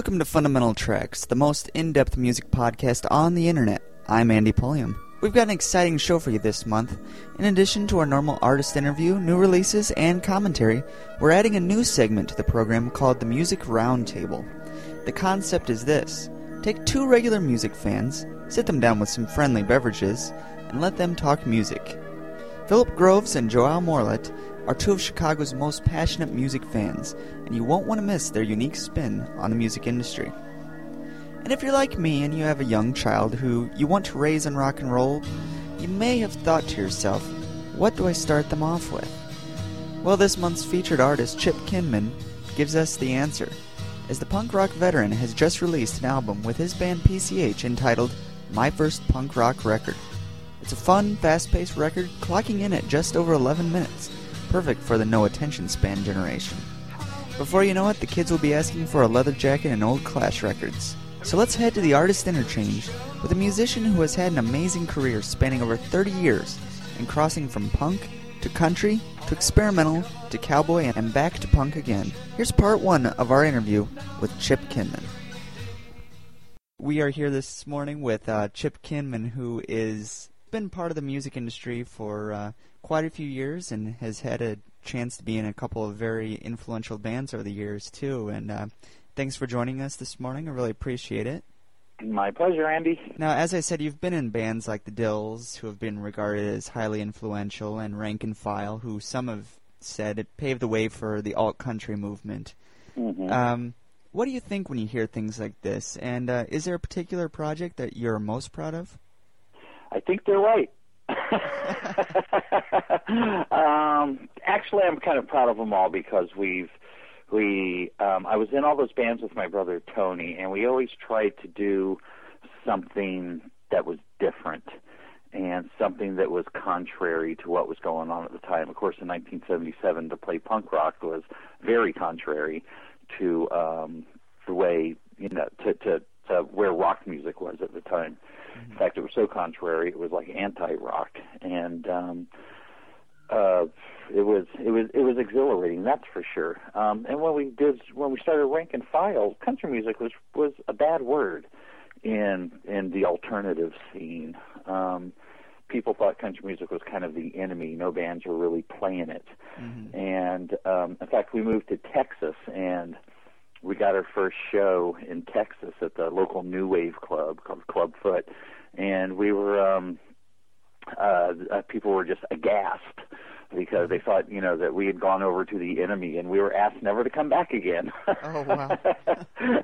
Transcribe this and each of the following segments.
Welcome to Fundamental Tracks, the most in depth music podcast on the internet. I'm Andy Pulliam. We've got an exciting show for you this month. In addition to our normal artist interview, new releases, and commentary, we're adding a new segment to the program called the Music Roundtable. The concept is this take two regular music fans, sit them down with some friendly beverages, and let them talk music. Philip Groves and Joao Morlet are two of Chicago's most passionate music fans, and you won't want to miss their unique spin on the music industry. And if you're like me and you have a young child who you want to raise in rock and roll, you may have thought to yourself, what do I start them off with? Well, this month's featured artist, Chip Kinman, gives us the answer, as the punk rock veteran has just released an album with his band PCH entitled My First Punk Rock Record. It's a fun, fast paced record, clocking in at just over 11 minutes, perfect for the no attention span generation. Before you know it, the kids will be asking for a leather jacket and old Clash records. So let's head to the Artist Interchange with a musician who has had an amazing career spanning over 30 years and crossing from punk to country to experimental to cowboy and back to punk again. Here's part one of our interview with Chip Kinman. We are here this morning with uh, Chip Kinman, who is been part of the music industry for uh, quite a few years and has had a chance to be in a couple of very influential bands over the years too. And uh, thanks for joining us this morning. I really appreciate it. My pleasure, Andy. Now, as I said, you've been in bands like the Dils, who have been regarded as highly influential, and Rank and File, who some have said it paved the way for the alt country movement. Mm-hmm. Um, what do you think when you hear things like this? And uh, is there a particular project that you're most proud of? I think they're right. um, actually, I'm kind of proud of them all because we've we um, I was in all those bands with my brother Tony, and we always tried to do something that was different and something that was contrary to what was going on at the time. Of course, in 1977, to play punk rock was very contrary to um, the way you know to, to to where rock music was at the time. In fact, it was so contrary; it was like anti-rock, and um, uh, it was it was it was exhilarating. That's for sure. Um, and when we did when we started rank and file, country music was was a bad word in in the alternative scene. Um, people thought country music was kind of the enemy. No bands were really playing it. Mm-hmm. And um, in fact, we moved to Texas and we got our first show in Texas at the local new wave club called Club Foot, and we were um, uh, uh, people were just aghast because they thought you know that we had gone over to the enemy, and we were asked never to come back again. Oh, wow.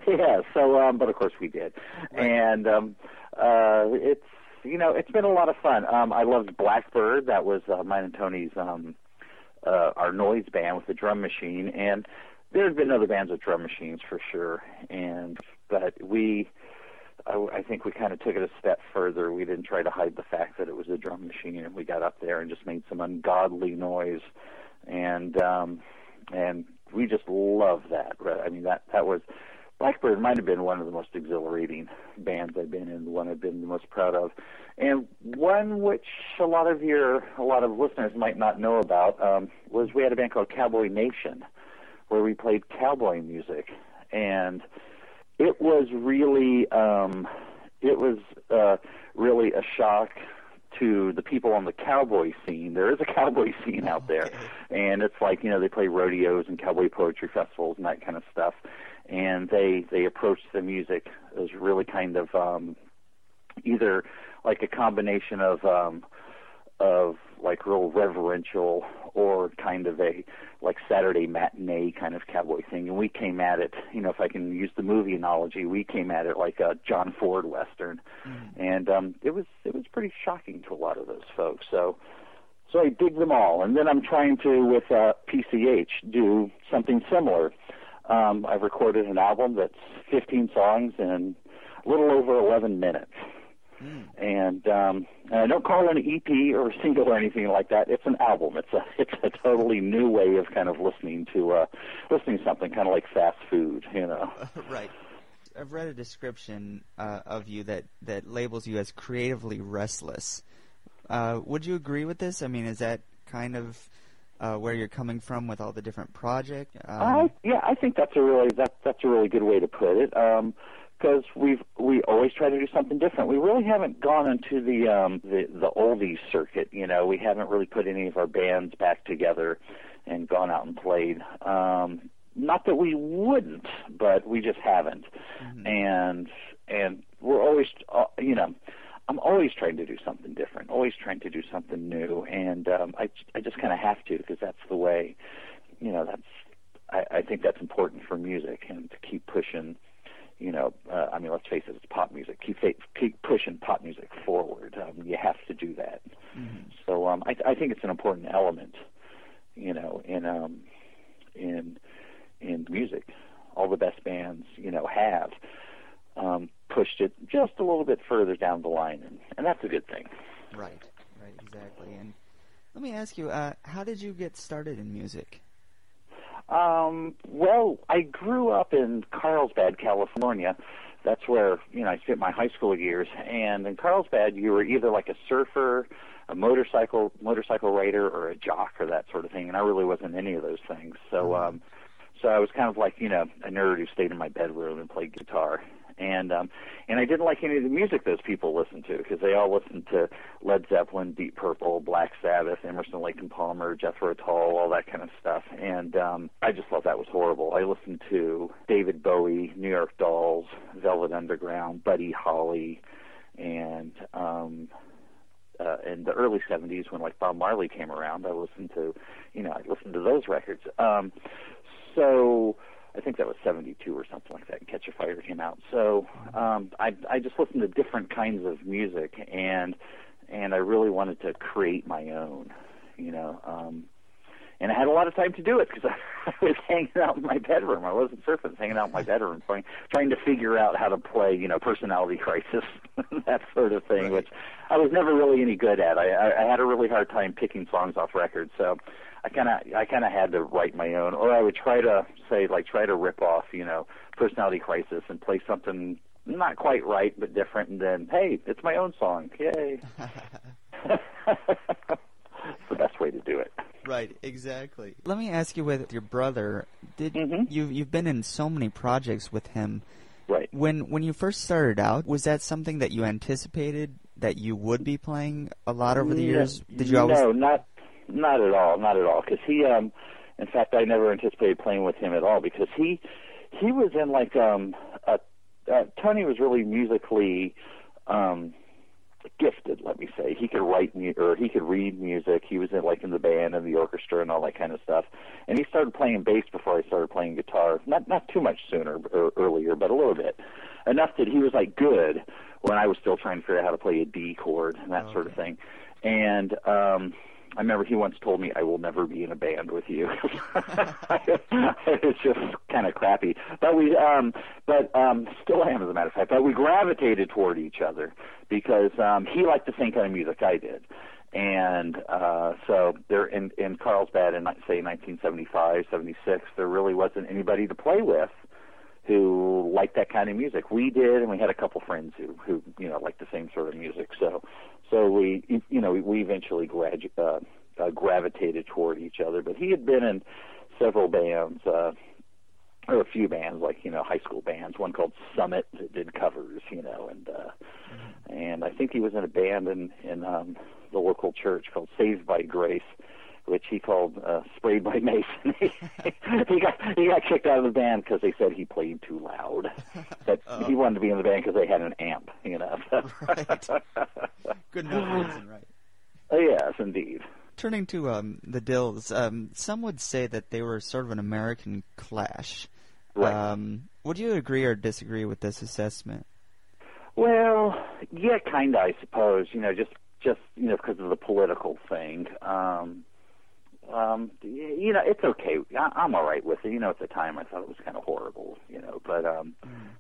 yeah. So, um, but of course we did, and um, uh, it's you know it's been a lot of fun. Um, I loved Blackbird. That was uh, mine and Tony's um, uh, our noise band with the drum machine, and there have been other bands with drum machines for sure, and but we, I, I think we kind of took it a step further. We didn't try to hide the fact that it was a drum machine, and we got up there and just made some ungodly noise, and um, and we just love that. I mean that that was Blackbird might have been one of the most exhilarating bands I've been in, one I've been the most proud of, and one which a lot of your a lot of listeners might not know about um, was we had a band called Cowboy Nation where we played cowboy music, and it was really um, it was uh, really a shock to the people on the cowboy scene. There is a cowboy scene out there, and it's like you know they play rodeos and cowboy poetry festivals and that kind of stuff, and they they approach the music as really kind of um, either like a combination of um, of like real reverential or kind of a like Saturday matinee kind of cowboy thing. And we came at it, you know, if I can use the movie analogy, we came at it like a John Ford western, Mm. and um, it was it was pretty shocking to a lot of those folks. So. So I dig them all, and then I'm trying to, with uh, PCH, do something similar. Um, I've recorded an album that's 15 songs in a little over 11 minutes Mm. and um and I don't call it an EP or a single or anything like that. It's an album. It's a it's a totally new way of kind of listening to uh listening to something kind of like fast food, you know. right. I've read a description uh, of you that, that labels you as creatively restless. Uh, would you agree with this? I mean, is that kind of uh, where you're coming from with all the different projects? Um, I yeah, I think that's a really that that's a really good way to put it. Um, because we've we always try to do something different. We really haven't gone into the um the the oldies circuit. You know, we haven't really put any of our bands back together and gone out and played. Um, not that we wouldn't, but we just haven't. Mhm. And and we're always uh, you know. I'm always trying to do something different, always trying to do something new, and um, I I just kind of have to because that's the way, you know, that's I, I think that's important for music and to keep pushing you know, uh, I mean, let's face it, it's pop music. Keep keep pushing pop music forward. Um, you have to do that. Mhm. So um, I, I think it's an important element, you know, in um, in in music. All the best bands, you know, have um, pushed it just a little bit further down the line, and, and that's a good thing. Right, right, exactly. And let me ask you, uh, how did you get started in music? Um, well, I grew up in Carlsbad, California. That's where you know I spent my high school years. And in Carlsbad, you were either like a surfer, a motorcycle motorcycle rider, or a jock, or that sort of thing. And I really wasn't any of those things. So, um, so I was kind of like you know a nerd who stayed in my bedroom and played guitar. And um, and I didn't like any of the music those people listened to because they all listened to Led Zeppelin, Deep Purple, Black Sabbath, Emerson, Lake and Palmer, Jethro Tull, all that kind of stuff. And um, I just thought that was horrible. I listened to David Bowie, New York Dolls, Velvet Underground, Buddy Holly, and um, uh, in the early '70s when like Bob Marley came around, I listened to, you know, I listened to those records. Um, so I think that was '72 or something like that. Catch a Fire came out. So um, I I just listened to different kinds of music, and and I really wanted to create my own, you know. Um, and I had a lot of time to do it because I, I was hanging out in my bedroom. I wasn't surfing, I was hanging out in my bedroom, trying trying to figure out how to play, you know, personality crisis, that sort of thing, Right. which I was never really any good at. I, I, I had a really hard time picking songs off records, so I kind of I kind of had to write my own, or I would try to say like try to rip off, you know, personality crisis and play something not quite right but different, and then hey, it's my own song, yay! it's the best way to do it. Right, exactly. Let me ask you with your brother, did Mhm. you you've been in so many projects with him. Right. When when you first started out, was that something that you anticipated that you would be playing a lot over the years? Did you always No, not not at all, not at all. Because he, um, in fact, I never anticipated playing with him at all because he he was in like um, uh, uh, Tony was really musically um, gifted. Let me say he could write mu- or he could read music. He was in like in the band and the orchestra and all that kind of stuff. And he started playing bass before I started playing guitar. Not not too much sooner or earlier, but a little bit enough that he was like good when I was still trying to figure out how to play a D chord and that sort of thing. And um I remember he once told me I will never be in a band with you. it was just kind of crappy. But we um but um still I am as a matter of fact. But we gravitated toward each other because um he liked the same kind of music I did. And uh so there in in Carlsbad in say 1975, 76 there really wasn't anybody to play with who liked that kind of music. We did, and we had a couple friends who who you know liked the same sort of music. So so we you know we eventually gradu- uh, uh, gravitated toward each other. But he had been in several bands. Uh, or a few bands like you know high school bands one called summit that did covers you know and uh and i think he was in a band in in um the local church called saved by grace which he called uh, "Sprayed by Mason." he got he got kicked out of the band because they said he played too loud. That he wanted to be in the band because they had an amp, you know. Right. Good enough reason, right? Oh, yes, indeed. Turning to um, the Dils, um, some would say that they were sort of an American Clash. Right. Um, would you agree or disagree with this assessment? Well, yeah, kind of, I suppose. You know, just just you know because of the political thing. Um, um, you know, it's okay. I, I'm all right with it. You know, at the time I thought it was kind of horrible. You know, but um,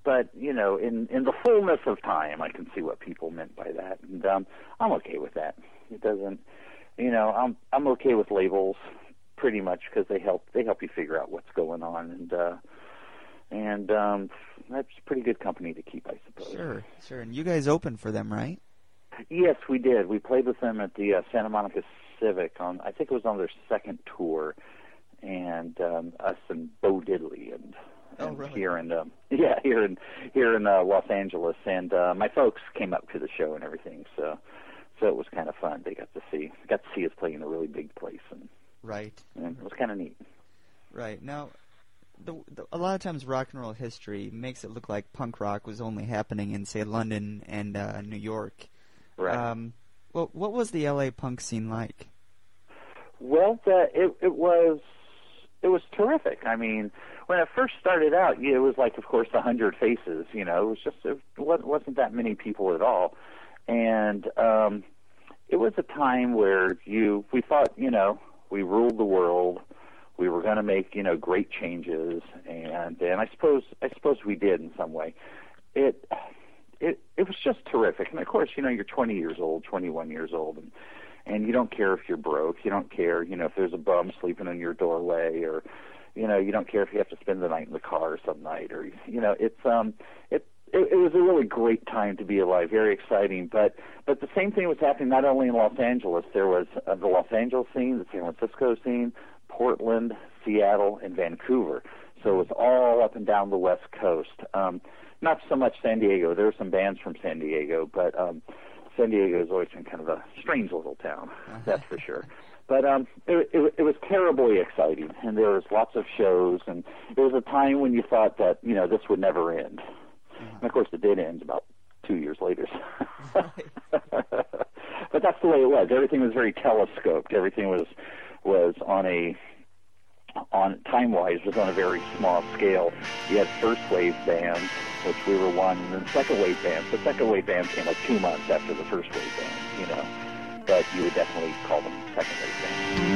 but you know, in in the fullness of time, I can see what people meant by that, and um, I'm okay with that. It doesn't, you know, I'm I'm okay with labels pretty much because they help they help you figure out what's going on, and uh, and um, that's pretty good company to keep, I suppose. Sure, sure. And you guys opened for them, right? Yes, we did. We played with them at the uh, Santa Monica Civic on I think it was on their second tour, and um, us and Bo Diddley and, oh, and really? here in um, yeah here in here in uh, Los Angeles, and uh, my folks came up to the show and everything, so so it was kind of fun. They got to see got to see us play in a really big place, and, Right. and it was kind of neat. Right. Now, the, the, a lot of times rock and roll history makes it look like punk rock was only happening in, say, London and uh, New York. Right. Um, well, what was the LA punk scene like? Well, the, it it was it was terrific. I mean, when it first started out, it was like, of course, a hundred faces. You know, it was just it wa- wasn't that many people at all, and um, it was a time where you we thought, you know, we ruled the world. We were going to make you know great changes, and and I suppose I suppose we did in some way. It it it was just terrific, and of course, you know, you're 20 years old, 21 years old, and and you don't care if you're broke. You don't care, you know, if there's a bum sleeping in your doorway, or you know, you don't care if you have to spend the night in the car some night, or you know, it's um, it. It, it was a really great time to be alive, very exciting. But but the same thing was happening not only in Los Angeles. There was uh, the Los Angeles scene, the San Francisco scene, Portland, Seattle, and Vancouver. So it was all up and down the West Coast. Um, not so much San Diego. There are some bands from San Diego, but um, San Diego has always been kind of a strange little town, that's for sure. But um, it, it, it was terribly exciting, and there was lots of shows, and it was a time when you thought that you know this would never end. And of course, it did end about two years later. but that's the way it was. Everything was very telescoped. Everything was was on a on time wise was on a very small scale. You had first wave bands, which we were one, and then second wave bands. The second wave bands came like two months after the first wave bands, you know. But you would definitely call them second wave bands.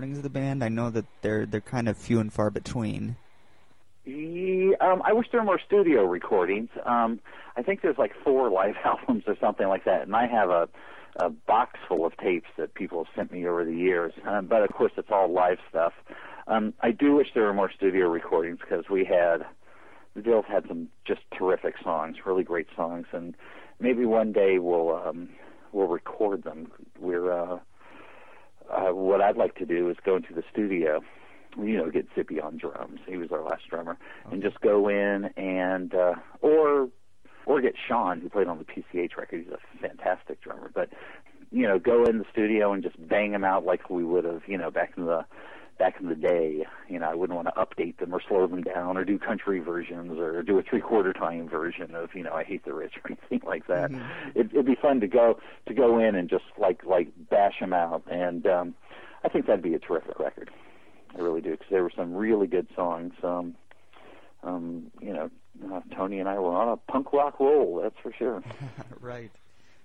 Recordings of the band? I know that they're they're kind of few and far between. Yeah, um, I wish there were more studio recordings. Um, I think there's like four live albums or something like that, and I have a, a box full of tapes that people have sent me over the years. Um, but of course, it's all live stuff. Um, I do wish there were more studio recordings because we had the Dils had some just terrific songs, really great songs, and maybe one day we'll um, we'll record them. We're uh, uh, what I'd like to do is go into the studio, you know, get Zippy on drums. He was our last drummer, and just go in and uh, or or get Sean, who played on the PCH record. He's a fantastic drummer, but you know, go in the studio and just bang them out like we would have, you know, back in the back in the day. You know, I wouldn't want to update them or slow them down or do country versions or do a three quarter time version of, you know, I hate the rich or anything like that. Mhm. It, it'd be fun to go to go in and just like like bash them out, and um, I think that'd be a terrific record. I really do because there were some really good songs. Um, um, you know, uh, Tony and I were on a punk rock roll, that's for sure. right.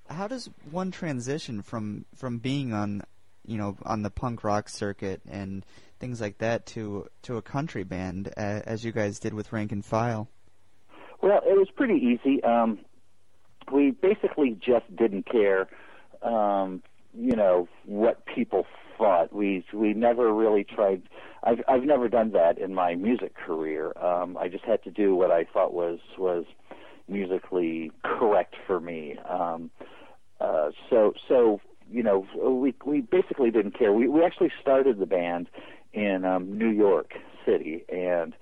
How does one transition from from being on, you know, on the punk rock circuit and things like that to to a country band, uh, as you guys did with Rank and File? Well, it was pretty easy. Um, we basically just didn't care, um, you know, what people thought. We we never really tried. I've I've never done that in my music career. Um, I just had to do what I thought was was musically correct for me. Um, uh, so so you know we we basically didn't care. We we actually started the band in um, New York City and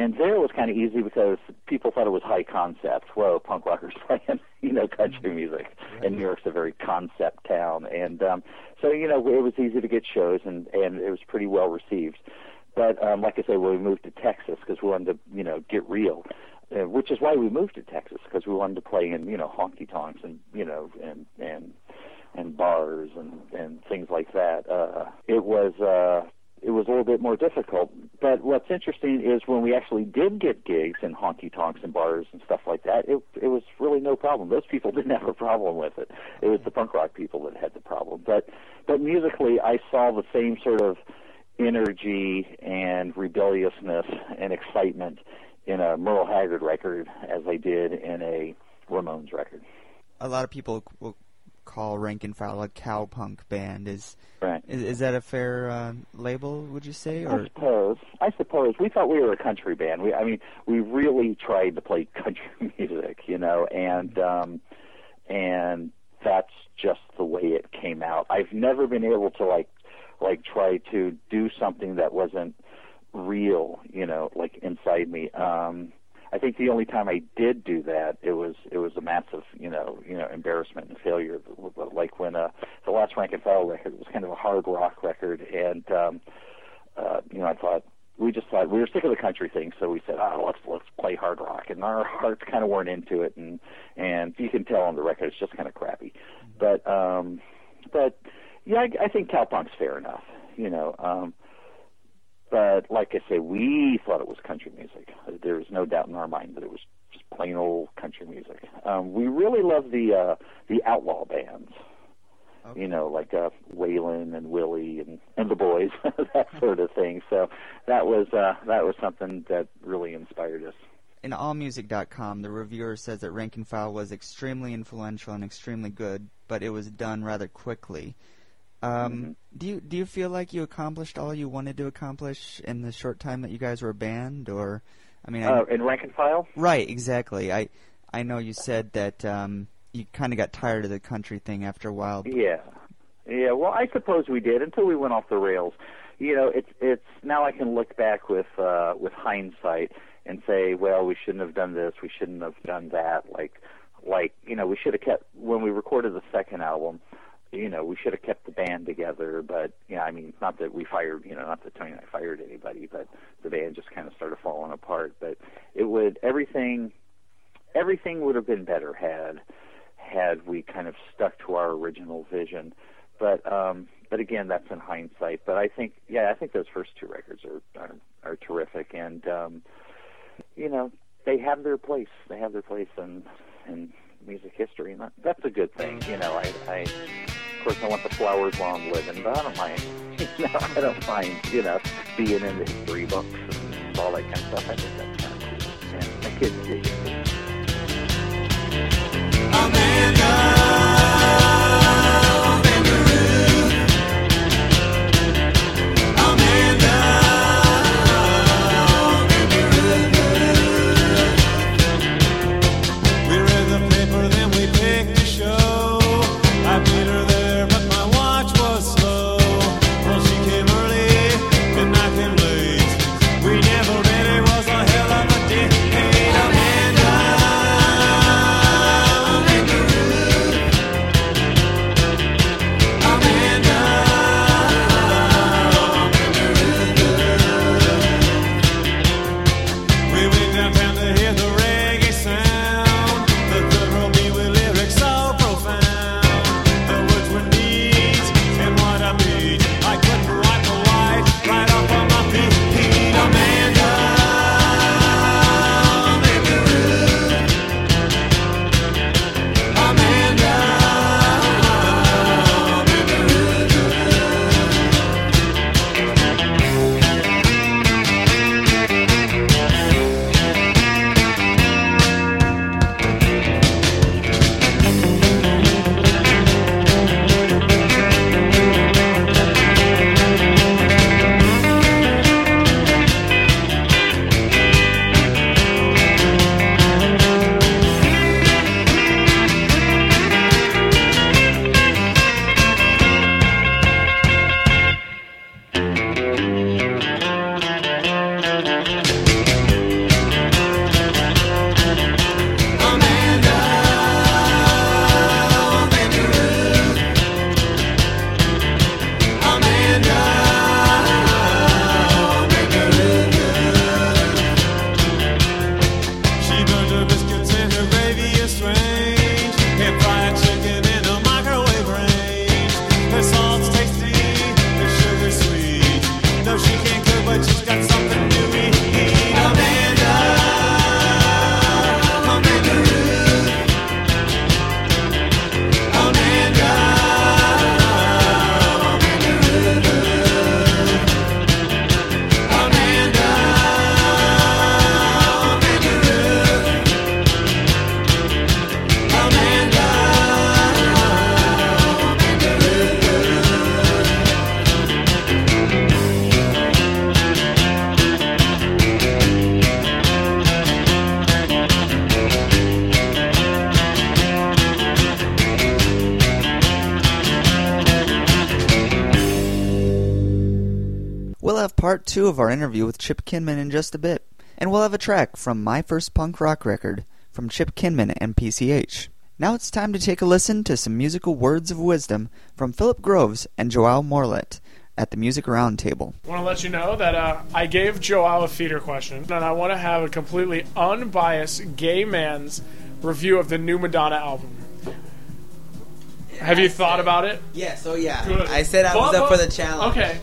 and there it was kind of easy because people thought it was high concept. Whoa, punk rockers playing, you know, country mm-hmm. music. Right. And New York's a very concept town, and um, so you know it was easy to get shows, and and it was pretty well received. But um, like I say, when we moved to Texas, because we wanted to, you know, get real, uh, which is why we moved to Texas, because we wanted to play in, you know, honky tonks and you know, and and and bars and and things like that. Uh, it was. uh it was a little bit more difficult. But what's interesting is when we actually did get gigs in honky tonks and bars and stuff like that, it it was really no problem. Those people didn't have a problem with it. It was the punk rock people that had the problem. But but musically, I saw the same sort of energy and rebelliousness and excitement in a Merle Haggard record as I did in a Ramones record. A lot of people will call Rank and File a cowpunk band. Is right. Is, is that a fair uh, label? Would you say? Or? I suppose. I suppose we thought we were a country band. We, I mean, we really tried to play country music, you know, and um, and that's just the way it came out. I've never been able to like like try to do something that wasn't real, you know, like inside me. Um, I think the only time I did do that, it was it was a massive, you know, you know, embarrassment and failure. Like when uh, the last Rank and File record was kind of a hard rock record, and um, uh, you know, I thought we just thought we were sick of the country thing, so we said, oh, let's let's play hard rock, and our hearts kind of weren't into it, and and you can tell on the record it's just kind of crappy, but um, but yeah, I, I think cowpunk's fair enough, you know. Um, but like I say, we thought it was country music. There was no doubt in our mind that it was just plain old country music. Um, we really love the uh, the outlaw bands. Okay. You know, like uh, Waylon and Willie and and the Boys, that sort of thing. So that was uh, that was something that really inspired us. In AllMusic.com, the reviewer says that Rank and File was extremely influential and extremely good, but it was done rather quickly. Um, mm-hmm. Do you do you feel like you accomplished all you wanted to accomplish in the short time that you guys were a band, or I mean, uh, I, in rank and file? Right, exactly. I I know you said that um, you kind of got tired of the country thing after a while. Yeah, yeah. Well, I suppose we did until we went off the rails. You know, it's it's now I can look back with uh, with hindsight and say, well, we shouldn't have done this, we shouldn't have done that. Like like you know, we should have kept when we recorded the second album you know, we should have kept the band together, but yeah, I mean, not that we fired, you know, not that Tony and I fired anybody, but the band just kind of started falling apart. But it would everything, everything would have been better had had we kind of stuck to our original vision. But um, but again, that's in hindsight. But I think, yeah, I think those first two records are are, are terrific, and um, you know, they have their place. They have their place, and and music history, and that, that's a good thing. You know, I, I of course I want the flowers while I'm living, but I don't mind. You know, I don't mind. You know, being in the history books and all that kind of stuff. I think that's kind of cool, and my kids it. Amanda. Our interview with Chip Kinman in just a bit, and we'll have a track from My First Punk Rock Record from Chip Kinman and PCH. Now it's time to take a listen to some musical words of wisdom from Philip Groves and Joao Morlet at the Music Roundtable. I want to let you know that uh, I gave Joao a feeder question, and I want to have a completely unbiased gay man's review of the new Madonna album. Have you thought about it? Yes, oh yeah. Good. I said I was But- up for the challenge. Okay.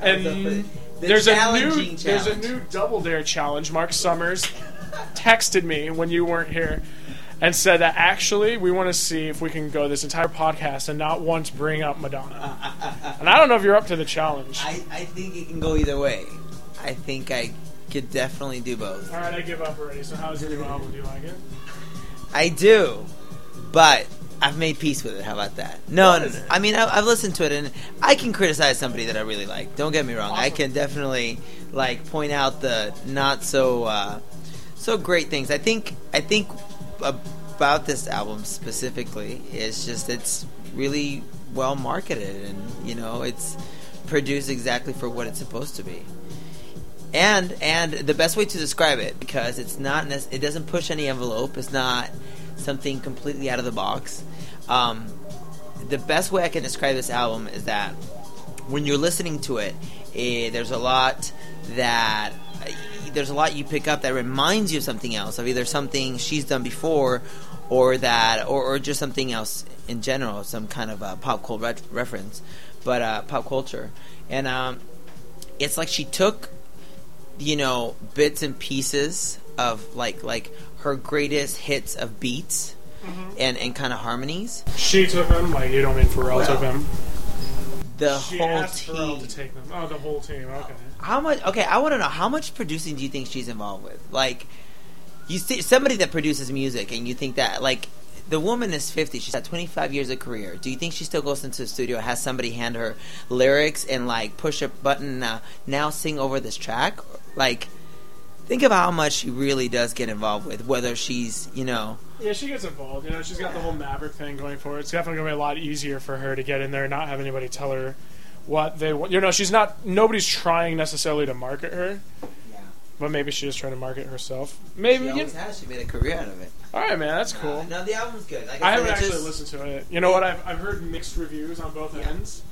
I was up for And the- the there's a new challenging there's a new double dare challenge. Mark Summers texted me when you weren't here and said that actually we want to see if we can go this entire podcast and not once bring up Madonna. and I don't know if you're up to the challenge. I, I think it can go either way. I think I could definitely do both. All right, I give up already. So how's your new album? Do you like it? I do, but I've made peace with it. How about that? No, no, no. I mean, I, I've listened to it, and I can criticize somebody that I really like. Don't get me wrong. I can definitely like point out the not so uh, so great things. I think I think about this album specifically is just it's really well marketed, and you know, it's produced exactly for what it's supposed to be. And and the best way to describe it because it's not it doesn't push any envelope. It's not something completely out of the box. Um, the best way I can describe this album is that when you're listening to it, eh, there's a lot that eh, there's a lot you pick up that reminds you of something else, of either something she's done before, or that, or, or just something else in general, some kind of pop culture re- reference, but uh, pop culture, and um, it's like she took you know bits and pieces of like like her greatest hits of beats and and kind of harmonies She took them. Like you don't mean Pharrell Well, took them. the She whole asked Pharrell team to take them. Oh, the whole team. Okay. how much okay i want to know how much producing do you think she's involved with like you see somebody that produces music and you think that like the woman is 50 she's had 25 years of career do you think she still goes into the studio has somebody hand her lyrics and like push a button uh, now sing over this track like think of how much she really does get involved with whether she's you know Yeah, she gets involved. You know, she's got the whole Maverick thing going for her. It's definitely gonna be a lot easier for her to get in there and not have anybody tell her what they want. You know, she's not. Nobody's trying necessarily to market her, Yeah. but maybe she's just trying to market herself. Maybe. she You always has she made a career out of it all right, man. That's cool. Uh, no the album's good like I I, haven't actually just- listened to it. You know what? I've I've heard mixed reviews on both Yeah. ends.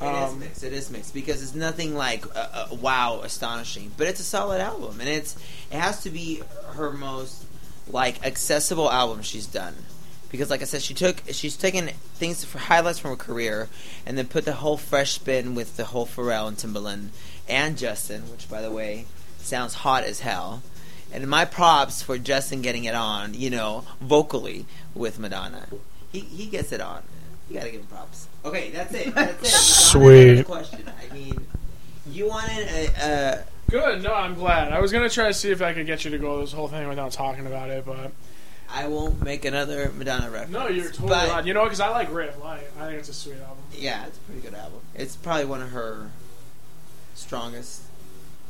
It is Um, mixed. It is mixed because it's nothing like uh, uh, wow, astonishing, but it's a solid album, and it's it has to be her most like accessible album she's done. Because, like I said, she took she's taken things for highlights from her career, and then put the whole fresh spin with the whole Pharrell and Timbaland and Justin, which, by the way, sounds hot as hell. And my props for Justin getting it on, you know, vocally with Madonna. He he gets it on. You gotta give him props. Okay, that's it. That's it. Sweet. Another Question. I mean, you wanted a, a Good. No, I'm glad. I was gonna try to see if I could get you to go this whole thing without talking about it, but I won't make another Madonna reference. no, you're totally But- right. You know, because I like Ray of Light. I think it's a sweet album. Yeah, it's a pretty good album. It's probably one of her strongest.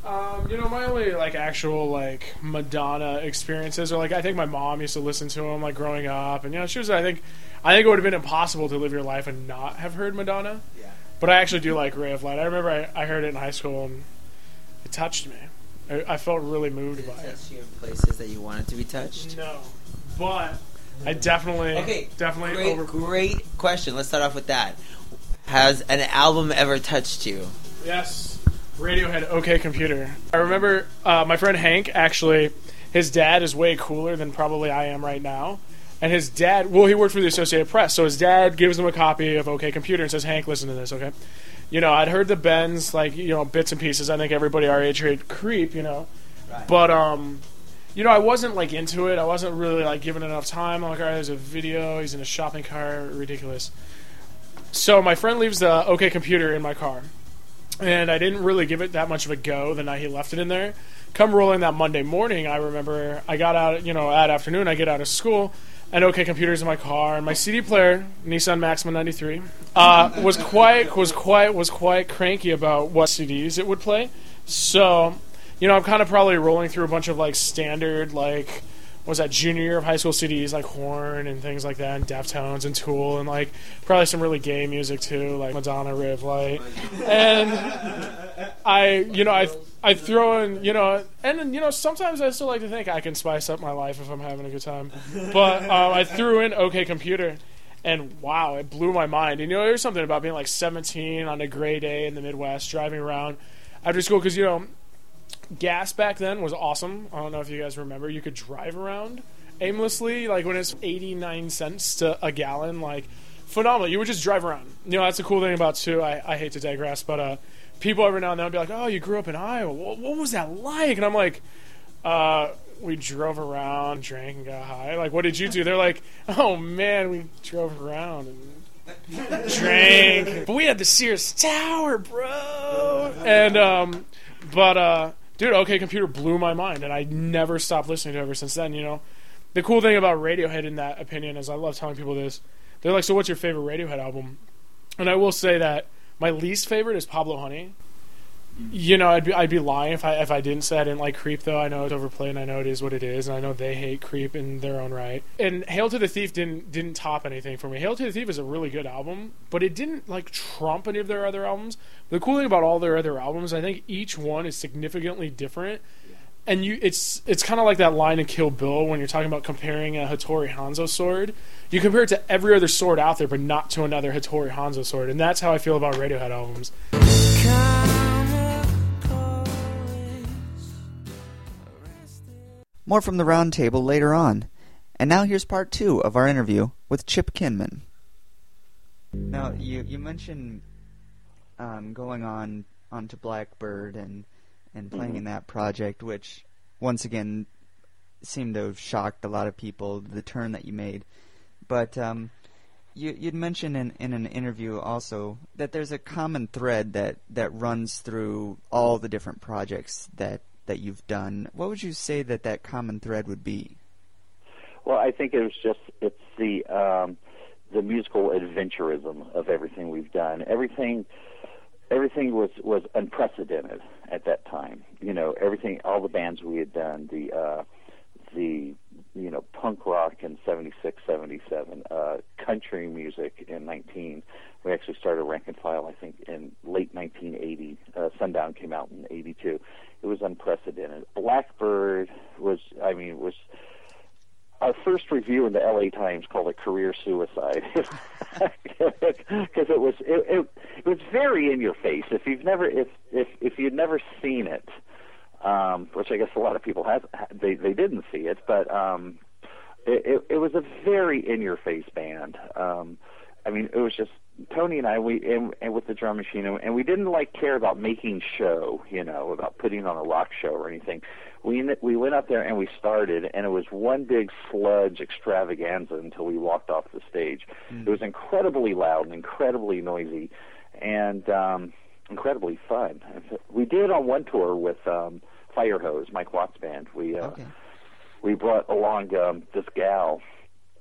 Um, you know, my only like actual like Madonna experiences are like I think my mom used to listen to him like growing up, and you know she was I think I think it would have been impossible to live your life and not have heard Madonna. Yeah. But I actually do like Ray of Light. I remember I, I heard it in high school and it touched me. I, I felt really moved Did by it. touch you in places that you wanted to be touched? No, but I definitely Okay, definitely Great, over. great question. Let's start off with that. Has an album ever touched you? Yes, Radiohead. OK Computer. I remember uh, my friend Hank. Actually, his dad is way cooler than probably I am right now. And his dad, well, he worked for the Associated Press, so his dad gives him a copy of OK Computer and says, "Hank, listen to this, okay?" You know, I'd heard the Bends, like you know, bits and pieces. I think everybody our age heard Creep, you know, Right. but um, you know, I wasn't like into it. I wasn't really like giving it enough time. I'm like, all right, there's a video. He's in a shopping cart. Ridiculous. So my friend leaves the OK Computer in my car, and I didn't really give it that much of a go the night he left it in there. Come rolling that Monday morning, I remember I got out, you know, at afternoon, I get out of school, and OK Computer's in my car, and my CD player, Nissan Maxima '93, uh, was quite was quite was quite cranky about what CDs it would play. So, you know, I'm kind of probably rolling through a bunch of like standard like was that junior year of high school CDs like Korn and things like that, and Deftones and Tool, and like probably some really gay music too, like Madonna, of Light, and I, you know, I, I throw in, you know, and then, you know, sometimes I still like to think I can spice up my life if I'm having a good time. But um, I threw in OK Computer, and wow, it blew my mind. And you know, there's something about being like 17 on a gray day in the Midwest, driving around after school, because you know, gas back then was awesome. I don't know if you guys remember. You could drive around aimlessly, like when it's 89 cents to a gallon, like phenomenal. You would just drive around. You know, that's a cool thing about too. I, I hate to digress, but uh, people every now and then would be like, "Oh, you grew up in Iowa. What, what was that like?" And I'm like, uh, "We drove around, drank, and got high. Like, what did you do?" They're like, "Oh man, we drove around and drank, but we had the Sears Tower, bro." And um, but uh, dude, OK Computer blew my mind, and I never stopped listening to it ever since then. You know, the cool thing about Radiohead, in that opinion, is I love telling people this. They're like, "So, what's your favorite Radiohead album?" And I will say that my least favorite is Pablo Honey. You know, I'd be I'd be lying if I if I didn't say I didn't like Creep though. I know it's overplayed and I know it is what it is, and I know they hate Creep in their own right. And Hail to the Thief didn't didn't top anything for me. Hail to the Thief is a really good album, but it didn't like trump any of their other albums. The cool thing about all their other albums, I think each one is significantly different. And you, it's it's kind of like that line in Kill Bill when you're talking about comparing a Hattori Hanzo sword. You compare it to every other sword out there, but not to another Hattori Hanzo sword, and that's how I feel about Radiohead albums. More from the roundtable later on. And now here's part two of our interview with Chip Kinman. Now, you, you mentioned um, going on onto Blackbird and and playing in that project, which once again seemed to have shocked a lot of people. The turn that you made, but um, you, you'd mentioned in, in an interview also that there's a common thread that, that runs through all the different projects that, that you've done. What would you say that that common thread would be? Well, I think it was just it's the um, the musical adventurism of everything we've done. Everything everything was was unprecedented at that time. You know, everything, all the bands we had done, the uh, the you know punk rock in '76, '77, uh, country music in 19. We actually started Rank and File, I think, in late 1980. Uh, Sundown came out in '82. It was unprecedented. Blackbird was, I mean, was our first review in the LA Times called it career suicide because it was it, it, it was very in your face. If you've never if if if you'd never seen it, um, which I guess a lot of people have they they didn't see it, but um, it, it it was a very in your face band. Um, I mean, it was just Tony and I, we and, and with the drum machine, and we didn't like care about making show, you know, about putting on a rock show or anything. We we went up there and we started, and it was one big sludge extravaganza until we walked off the stage. Mm. It was incredibly loud and incredibly noisy, and um, incredibly fun. We did on one tour with um, Firehose, Mike Watt's band. We uh, okay. we brought along um, this gal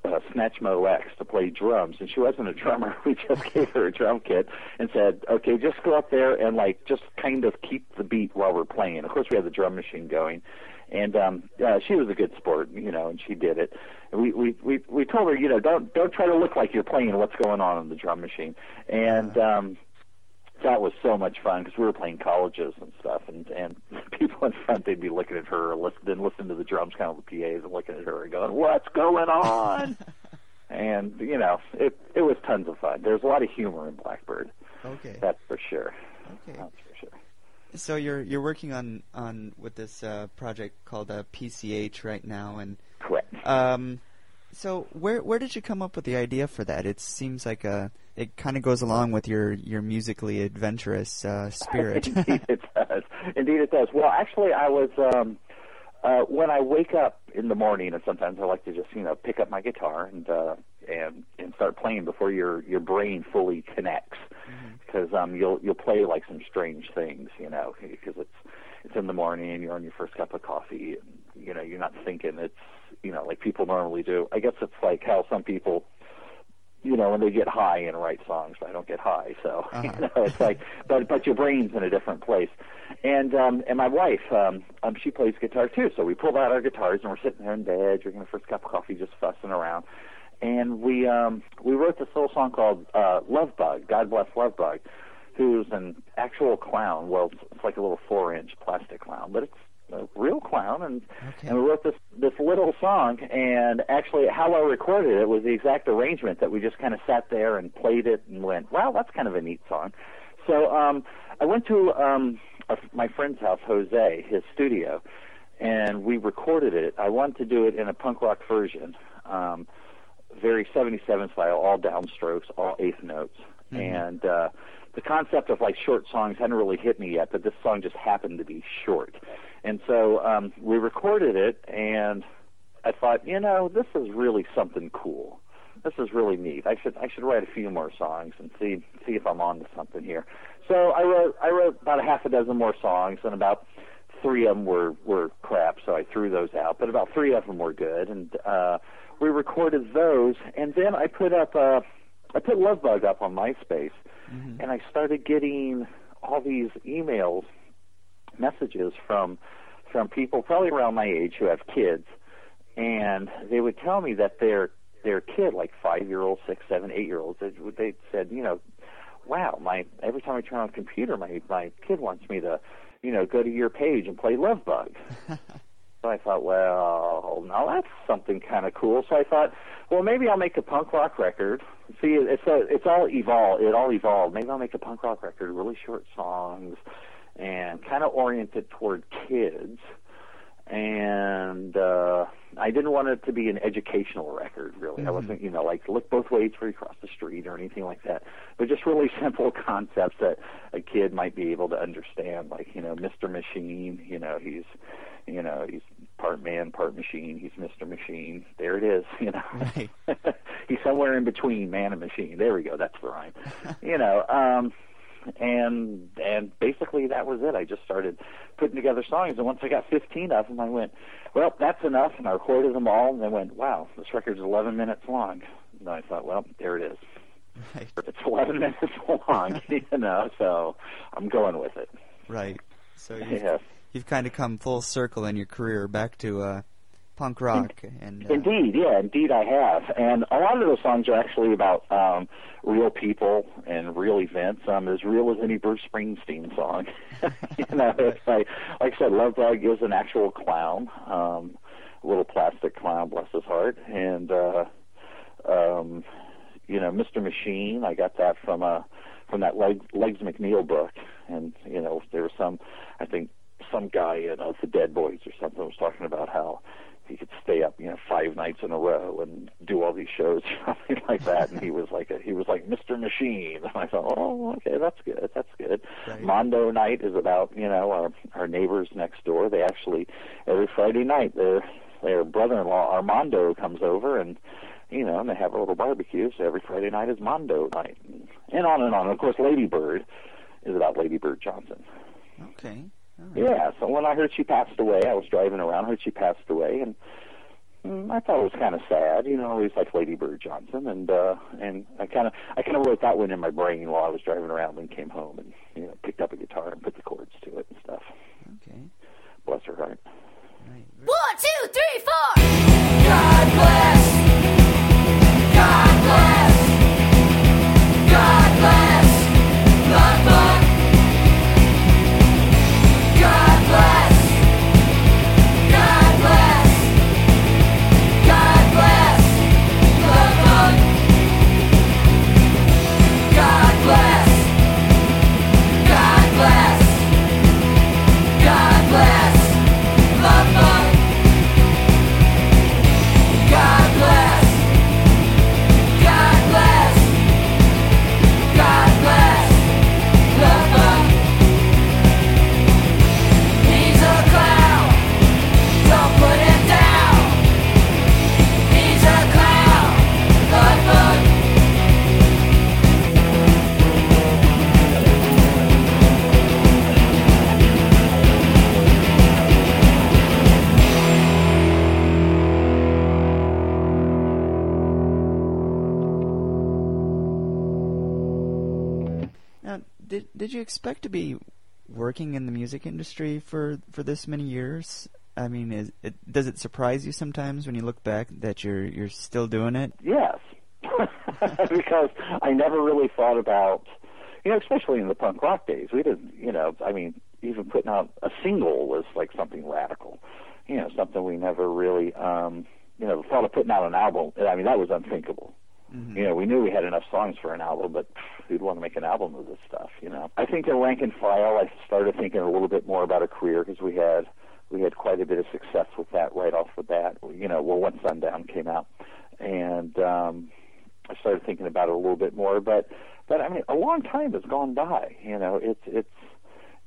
uh, Snatchmo X to play drums, and she wasn't a drummer. We just gave her a drum kit and said, "Okay, just go up there and like just kind of keep the beat while we're playing." Of course, we had the drum machine going, and um, uh, she was a good sport, you know, and she did it. And we we we we told her, you know, don't don't try to look like you're playing what's going on in the drum machine, and um, that was so much fun because we were playing colleges and stuff, and and people in front they'd be looking at her, listen, then listening to the drums, kind of the PAs, and looking at her and going, "What's going on?" and you know, it it was tons of fun. There's a lot of humor in Blackbird. Okay, that's for sure. Okay, that's for sure. So you're you're working on on with this uh, project called uh, PCH right now, and correct. Um, so where where did you come up with the idea for that? It seems like a it kind of goes along with your your musically adventurous uh, spirit. Indeed it does. Indeed it does. Well, actually, I was um, uh, when I wake up in the morning, and sometimes I like to just you know pick up my guitar and uh, and and start playing before your your brain fully connects, because mm-hmm. um, you'll you'll play like some strange things, you know, because it's it's in the morning and you're on your first cup of coffee, and you know you're not thinking it's you know like people normally do. I guess it's like how some people you know, when they get high and write songs. I don't get high, so uh-huh. you know, it's like, but but your brain's in a different place. And um, and my wife, um, um, she plays guitar too. So we pulled out our guitars and we're sitting there in bed, drinking the first cup of coffee, just fussing around. And we um, we wrote this little song called uh, Love Bug. God bless Love Bug. who's an actual clown. Well, it's, it's like a little four-inch plastic clown, but it's a real clown, and Okay. and we wrote this this little song. And actually, how I recorded it was the exact arrangement that we just kind of sat there and played it and went, "Wow, that's kind of a neat song." So um, I went to um, a, my friend's house, Jose, his studio, and we recorded it. I wanted to do it in a punk rock version, um, very 77 style, all downstrokes, all eighth notes, and uh, the concept of like short songs hadn't really hit me yet, but this song just happened to be short, and so um, we recorded it, and I thought, you know, this is really something cool. This is really neat. I should I should write a few more songs and see see if I'm on to something here. So I wrote I wrote about a half a dozen more songs, and about three of them were were crap, so I threw those out. But about three of them were good, and uh, we recorded those. And then I put up uh, I put Love Bug up on MySpace, and I started getting all these emails, messages from from people probably around my age who have kids, and they would tell me that their their kid, like five year olds, six, seven, eight year olds, they, they said, you know, wow, my every time I turn on the computer, my my kid wants me to, you know, go to your page and play Love Bug. so I thought, well, now that's something kind of cool. So I thought, well, maybe I'll make a punk rock record. See, it's a, it's all evolved. It all evolved. Maybe I'll make a punk rock record, really short songs, and kind of oriented toward kids. And uh, I didn't want it to be an educational record, really. I wasn't, you know, like look both ways before you cross the street or anything like that. But just really simple concepts that a kid might be able to understand, like you know, Mr. Machine. You know, he's, you know, he's part man, part machine. He's Mr. Machine. There it is. You know, Right. he's somewhere in between man and machine. There we go. That's the rhyme. you know, um, and and basically that was it. I just started putting together songs, and once I got 15 of them, I went, well, that's enough, and I recorded them all, and I went, wow, this record's 11 minutes long. And I thought, well, there it is. Right. It's 11 minutes long, you know, so I'm going with it. Right. So you've, Yes. you've kind of come full circle in your career back to uh, punk rock and uh, Indeed, yeah, indeed I have. And a lot of those songs are actually about um real people and real events. Um as real as any Bruce Springsteen song. you know, it's like like I said, Love Bug is an actual clown, um, a little plastic clown, bless his heart. And uh um you know, Mr. Machine, I got that from a from that Leg, Legs McNeil book and you know, there was some I think some guy in uh, the Dead Boys or something was talking about how he could stay up, you know, five nights in a row and do all these shows, something like that. And he was like, a, he was like Mr. Machine. And I thought, oh, okay, that's good, that's good. Right. Mondo Night is about, you know, our our neighbors next door. They actually every Friday night their their brother-in-law Armando comes over and. You know, and they have a little barbecue. So every Friday night is Mondo night, and, and on and on. And of course, Lady Bird is about Lady Bird Johnson. okay. All right. Yeah, so when I heard she passed away, I was driving around, heard she passed away, and mm, I thought it was kind of sad. You know, I always liked Lady Bird Johnson, and uh, and I kind of I kind of wrote that one in my brain while I was driving around and came home and you know picked up a guitar and put the chords to it and stuff. Okay. Bless her heart. Right. One, two, three, working in the music industry for for this many years? I mean, is it, does it surprise you sometimes when you look back that you're you're still doing it? Yes, because I never really thought about, you know, especially in the punk rock days, we didn't, you know, I mean, even putting out a single was like something radical, you know, something we never really, um, you know, thought of putting out an album, I mean, that was unthinkable. Mm-hmm. You know, we knew we had enough songs for an album, but pff, who'd want to make an album of this stuff? You know, I think in Rank and File, I started thinking a little bit more about a career because we had we had quite a bit of success with that right off the bat. You know, well, once Sundown came out, and um, I started thinking about it a little bit more. But but I mean, a long time has gone by. You know, it's it's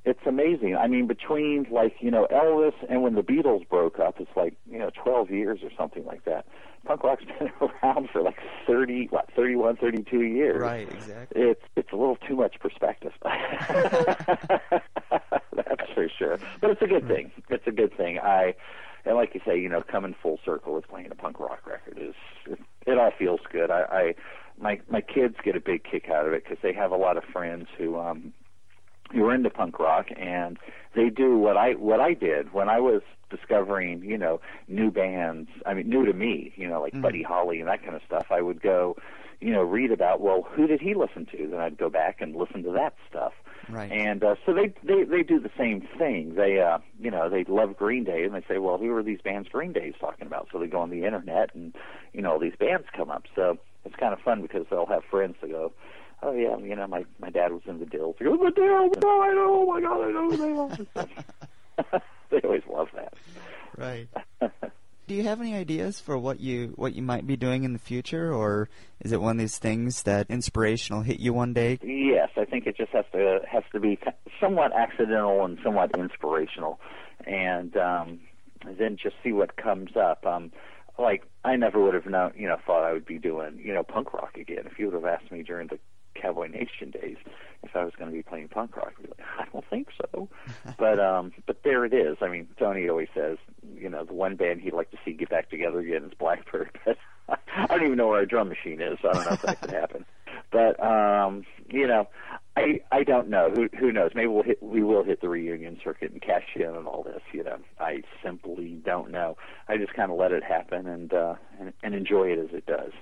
it's amazing. I mean, between like you know Elvis and when the Beatles broke up, it's like you know 12 years or something like that. Punk rock's been around for like 30, what, 31, 32 years. Right, exactly. It's it's a little too much perspective. That's for sure. But it's a good thing. It's a good thing. I and like you say, you know, coming full circle with playing a punk rock record is it, it all feels good. I, I my my kids get a big kick out of it because they have a lot of friends who um who are into punk rock and they do what I what I did when I was discovering, you know, new bands. I mean, new to me, you know, like Buddy Holly and that kind of stuff. I would go, you know, read about well, who did he listen to? Then I'd go back and listen to that stuff. Right. And uh, so they they they do the same thing. They uh you know they love Green Day and they say, well, who are these bands Green Day's talking about? So they go on the internet and you know all these bands come up. So it's kind of fun because they'll have friends to go. Oh yeah, you know my my dad was in the Dills. They go the Dills. Oh, I know. Oh my God, I know who they are. they always love that. Right. Do you have any ideas for what you what you might be doing in the future, or is it one of these things that inspiration will hit you one day? Yes, I think it just has to has to be somewhat accidental and somewhat inspirational, and um, then just see what comes up. Um, like I never would have known, you know, thought I would be doing, you know, punk rock again. If you would have asked me during the Cowboy Nation days if I was going to be playing punk rock, like, I don't think so. but um, but there it is. I mean, Tony always says, you know, the one band he'd like to see get back together again is Blackbird. But I don't even know where our drum machine is, so I don't know if that could happen. But um, you know, I I don't know. Who who knows? Maybe we'll hit we will hit the reunion circuit and cash in and all this. You know, I simply don't know. I just kind of let it happen and uh, and, and enjoy it as it does.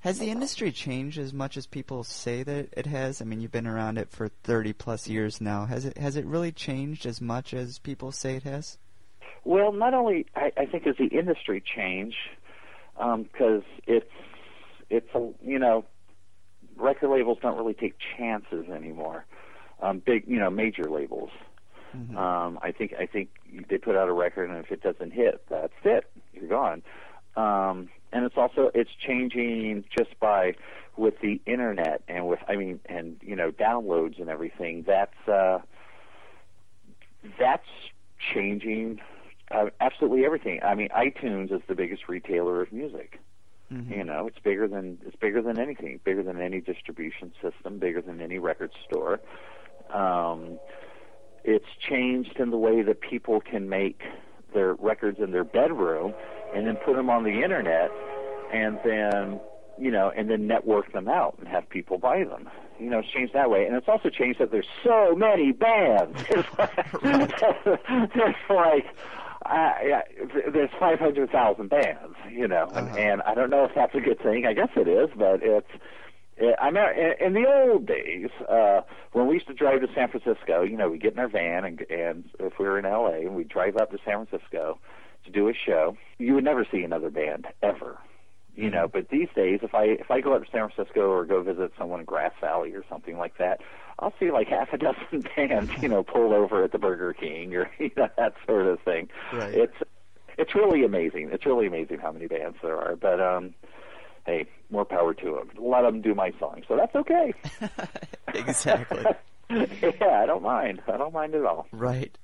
Has the industry changed as much as people say that it has? I mean, you've been around it for 30 plus years now. Has it has it really changed as much as people say it has? Well, not only I, I think as the industry change, because it's it's a you know record labels don't really take chances anymore. Um, big you know major labels. Mhm. Um, I think I think they put out a record and if it doesn't hit, that's it. You're gone. Um, and it's also it's changing just by with the internet and with I mean and you know downloads and everything. That's uh, that's changing uh, absolutely everything. I mean, iTunes is the biggest retailer of music. Mhm. You know, it's bigger than it's bigger than anything, bigger than any distribution system, bigger than any record store. Um, it's changed in the way that people can make their records in their bedroom and then put them on the internet and then you know and then network them out and have people buy them. You know it's changed that way. And it's also changed that there's so many bands. It's like, there's like uh, yeah, there's 500,000 bands you know and, Uh-huh. and I don't know if that's a good thing. I guess it is but it's uh, I mean, in in the old days, uh, when we used to drive to San Francisco, you know, we get in our van and, and if we were in LA, and we'd drive up to San Francisco to do a show, you would never see another band ever. You know, but these days, if I if I go up to San Francisco or go visit someone in Grass Valley or something like that, I'll see like half a dozen bands, you know, pulled over at the Burger King or you know that sort of thing. Right. It's it's really amazing. It's really amazing how many bands there are. But um, hey, more power to them. Let them do my song, so that's okay. exactly. yeah, I don't mind. I don't mind at all. Right.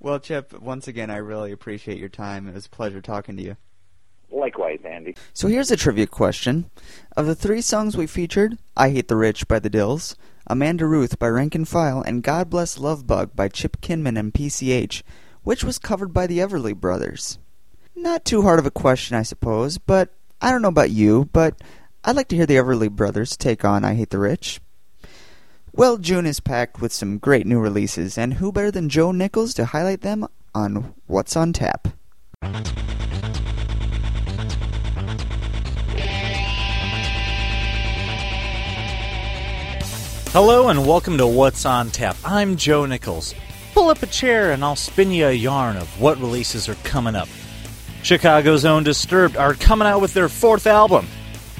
Well, Chip, once again, I really appreciate your time. It was a pleasure talking to you. Likewise, Andy. So here's a trivia question. Of the three songs we featured, I Hate the Rich by the Dills, Amanda Ruth by Rank and File, and God Bless Love Bug by Chip Kinman and PCH, which was covered by the Everly Brothers? Not too hard of a question, I suppose, but I don't know about you, but I'd like to hear the Everly Brothers take on I Hate the Rich. Well, June is packed with some great new releases, and who better than Joe Nichols to highlight them on What's on Tap? Hello and welcome to What's on Tap. I'm Joe Nichols. Pull up a chair and I'll spin you a yarn of what releases are coming up. Chicago's own Disturbed are coming out with their fourth album.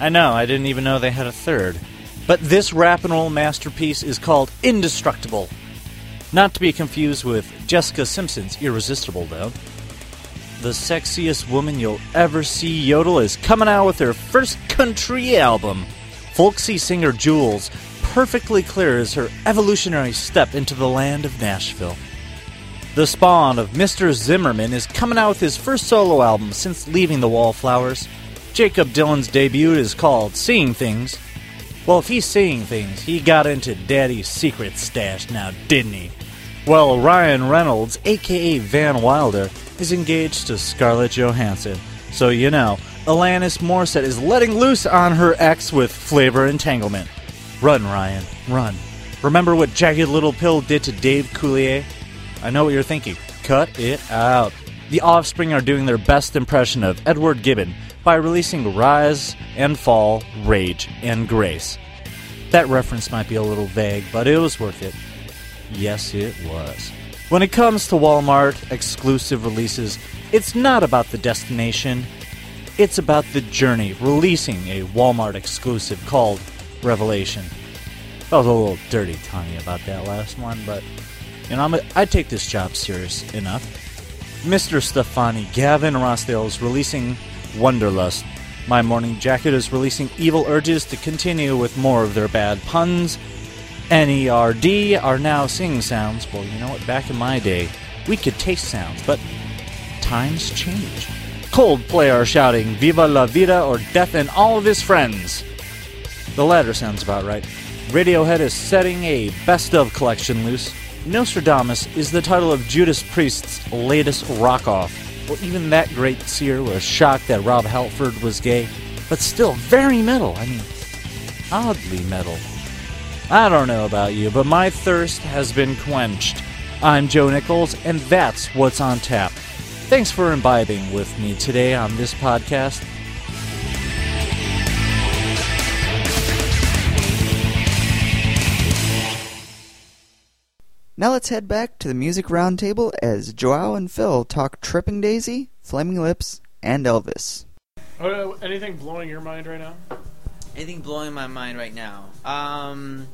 I know, I didn't even know they had a third. But this rap and roll masterpiece is called Indestructible. Not to be confused with Jessica Simpson's Irresistible, though. The sexiest woman you'll ever see yodel is coming out with her first country album. Folksy singer Jewel's perfectly clear clears her evolutionary step into the land of Nashville. The spawn of Mr. Zimmerman is coming out with his first solo album since leaving the Wallflowers. Jakob Dylan's debut is called Seeing Things. Well, if he's seeing things, he got into Daddy's secret stash now, didn't he? Well, Ryan Reynolds, aka Van Wilder, is engaged to Scarlett Johansson. So, you know, Alanis Morissette is letting loose on her ex with flavor entanglement. Run, Ryan, run. Remember what Jagged Little Pill did to Dave Coulier? I know what you're thinking. Cut it out. The Offspring are doing their best impression of Edward Gibbon by releasing Rise and Fall, Rage, and Grace. That reference might be a little vague, but it was worth it. Yes, it was. When it comes to Walmart exclusive releases, it's not about the destination, it's about the journey, releasing a Walmart exclusive called Revelation. I was a little dirty Tanya about that last one, but you know, I'm a, I take this job serious enough. Mr. Stefani, Gavin Rossdale is releasing Wanderlust. My Morning Jacket is releasing Evil Urges to continue with more of their bad puns. NERD are now singing sounds. Well, you know what? Back in my day, we could taste sounds, but times change. Coldplay are shouting Viva la Vida or Death and all of his friends. The latter sounds about right. Radiohead is setting a best of collection loose. Nostradamus is the title of Judas Priest's latest rock off. Well, even that great seer was shocked that Rob Halford was gay, but still very metal. I mean, oddly metal. I don't know about you, but my thirst has been quenched. I'm Joe Nichols, and that's what's on tap. Thanks for imbibing with me today on this podcast. Now let's head back to the music roundtable as Joao and Phil talk Tripping Daisy, Flaming Lips, and Elvis. Uh, anything blowing your mind right now? Anything blowing my mind right now? Um,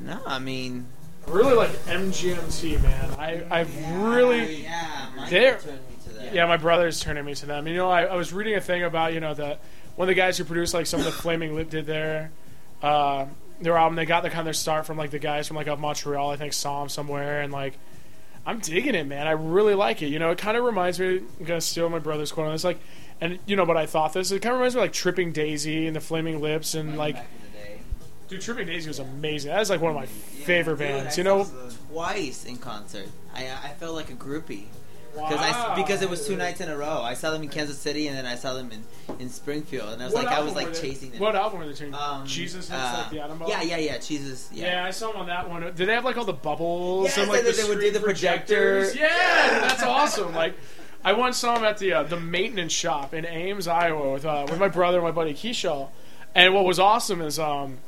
no, I mean, I really like MGMT, man. I I've really yeah, Mike They're- turned me to that. yeah. My brother's turning me to them. You know, I, I was reading a thing about you know that one of the guys who produced like some of the Flaming Lip did there. uh, their album. They got the kind of their start from like the guys from like of Montreal. I think saw them somewhere and like. I'm digging it, man. I really like it. You know, it kind of reminds me. I'm gonna steal my brother's quote on this, like, and you know, but I thought this. It kind of reminds me of, like Tripping Daisy and the Flaming Lips, and like, Back in the day. dude, Tripping Daisy was amazing. That is like one of my Yeah, favorite dude, bands. I You know, twice in concert. I I felt like a groupie because Wow. I because it was two nights in a row. I saw them in Kansas City and then I saw them in, in Springfield, and I was What like I was like chasing them. What album were they doing? Um, Jesus uh, like. Yeah, yeah, yeah. Jesus. Yeah. Yeah. I saw them on that one. Did they have like all the bubbles Yes, and like the they would do the projector. projectors? Yeah, that's awesome. Like, I once saw them at the uh, the maintenance shop in Ames, Iowa, with uh, with my brother and my buddy Keishaw. And what was awesome is, um,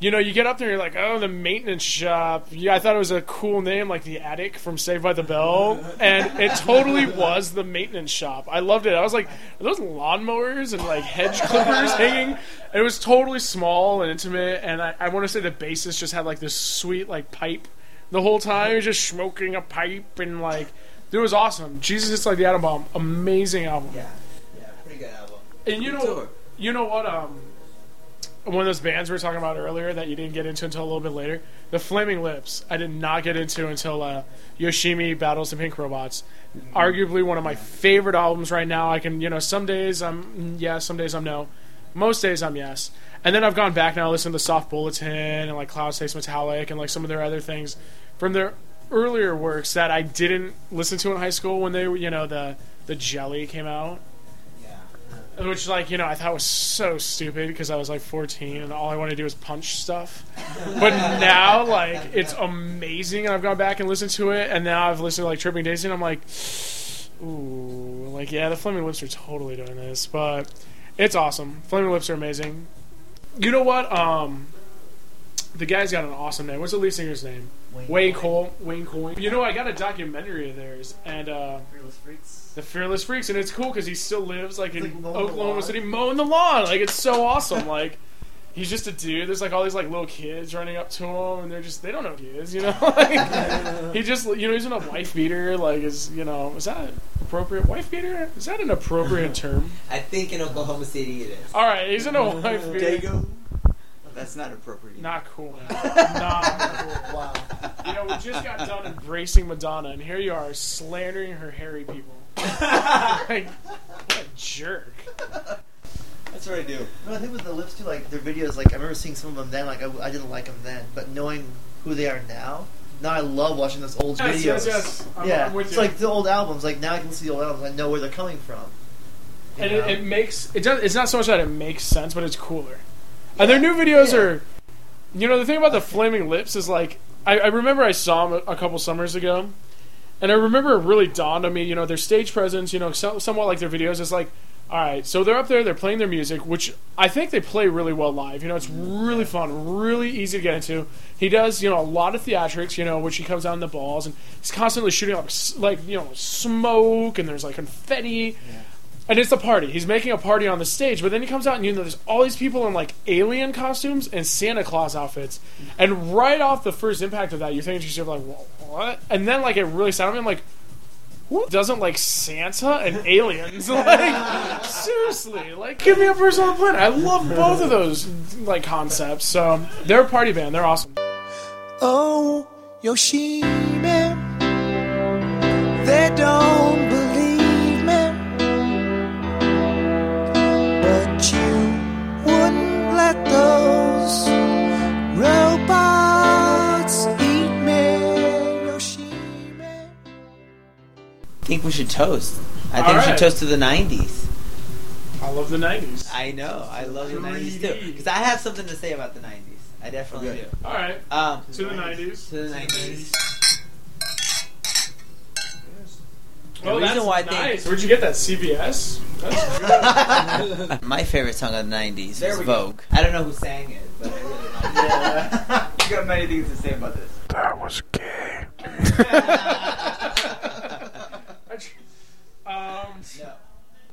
you know, you get up there, and you're like, oh, the maintenance shop. Yeah, I thought it was a cool name, like the attic from Saved by the Bell, and it totally was the maintenance shop. I loved it. I was like, are those lawnmowers and like hedge clippers hanging? It was totally small and intimate, and I, I want to say the bassist just had like this sweet like pipe the whole time. He was just smoking a pipe and like, it was awesome. Jesus, it's like the atom bomb. Amazing album. Yeah. Yeah. Pretty good album. And you know, you know what? Um, one of those bands we were talking about earlier that you didn't get into until a little bit later, the Flaming Lips. I did not get into until uh, Yoshimi battles the Pink Robots. Arguably one of my favorite albums right now. I can, you know, some days I'm yes, some days I'm no. Most days I'm yes. And then I've gone back now, listen to the Soft Bulletin and like Clouds Taste Metallic and like some of their other things from their earlier works that I didn't listen to in high school when they you know, the the Jelly came out. Which like you know I thought was so stupid because I was like 14 and all I wanted to do was punch stuff. But now like it's amazing and I've gone back and listened to it and now I've listened to like Tripping Daisy and I'm like, ooh, like yeah, the Flaming Lips are totally doing this, but it's awesome. Flaming Lips are amazing. You know what? Um, the guy's got an awesome name. What's the lead singer's name? Wayne, Cole. Wayne Cole. You know, I got a documentary of theirs, and uh, Fearless Freaks. the Fearless Freaks, and it's cool because he still lives like in like mowing Oklahoma. City, mowing the lawn. Like it's so awesome. like he's just a dude. There's like all these like little kids running up to him, and they're just they don't know who he is. You know, like, he just you know he's in a wife beater. Like is you know is that appropriate wife beater? Is that an appropriate term? I think in Oklahoma City it is. All right, he's in a wife beater. Dago. That's not appropriate. Not cool. Not cool. Wow. You know, we just got done embracing Madonna, and here you are slandering her hairy people. like, what a jerk. That's what I do. No, I think with the lips too, like their videos, like I remember seeing some of them then, like I, I didn't like them then, but knowing who they are now, now I love watching those old Yes, videos. yes, yes. I'm, yeah, I'm with it's you. like the old albums. Like now I can listen to the old albums. I know where they're coming from. And it, it makes it does. It's not so much that it makes sense, but it's cooler. And their new videos Yeah. are, you know, the thing about the flaming lips is like I, I remember I saw him a, a couple summers ago, and I remember it really dawned on me. You know, their stage presence, you know, so, somewhat like their videos It's like. All right, so they're up there, they're playing their music, which I think they play really well live. You know, it's really fun, really easy to get into. He does, you know, a lot of theatrics, you know, which he comes down the balls, and he's constantly shooting up, like, you know, smoke, and there's like confetti. And it's a party. He's making a party on the stage, but then he comes out and you know there's all these people in like alien costumes and Santa Claus outfits. And right off the first impact of that, you're thinking to yourself like, "Wha- what? And then like it really sounded I'm like, who doesn't like Santa and aliens? like seriously, like give me a person on the planet. I love both of those like concepts. So they're a party band. They're awesome. Oh, Yoshimi, they don't I think we should toast. I think All we should toast to the '90s. I love the '90s. I know. I love the '90s too. Because I have something to say about the '90s. I definitely do. All right, Um, to the '90s. to the '90s. Oh, reason that's why I think- nice. Where'd you get that? CVS. That's. My favorite song of the '90s There is we go. Vogue. I don't know who sang it, but I really like it. Yeah. you got many things to say about this. That was gay. um, No.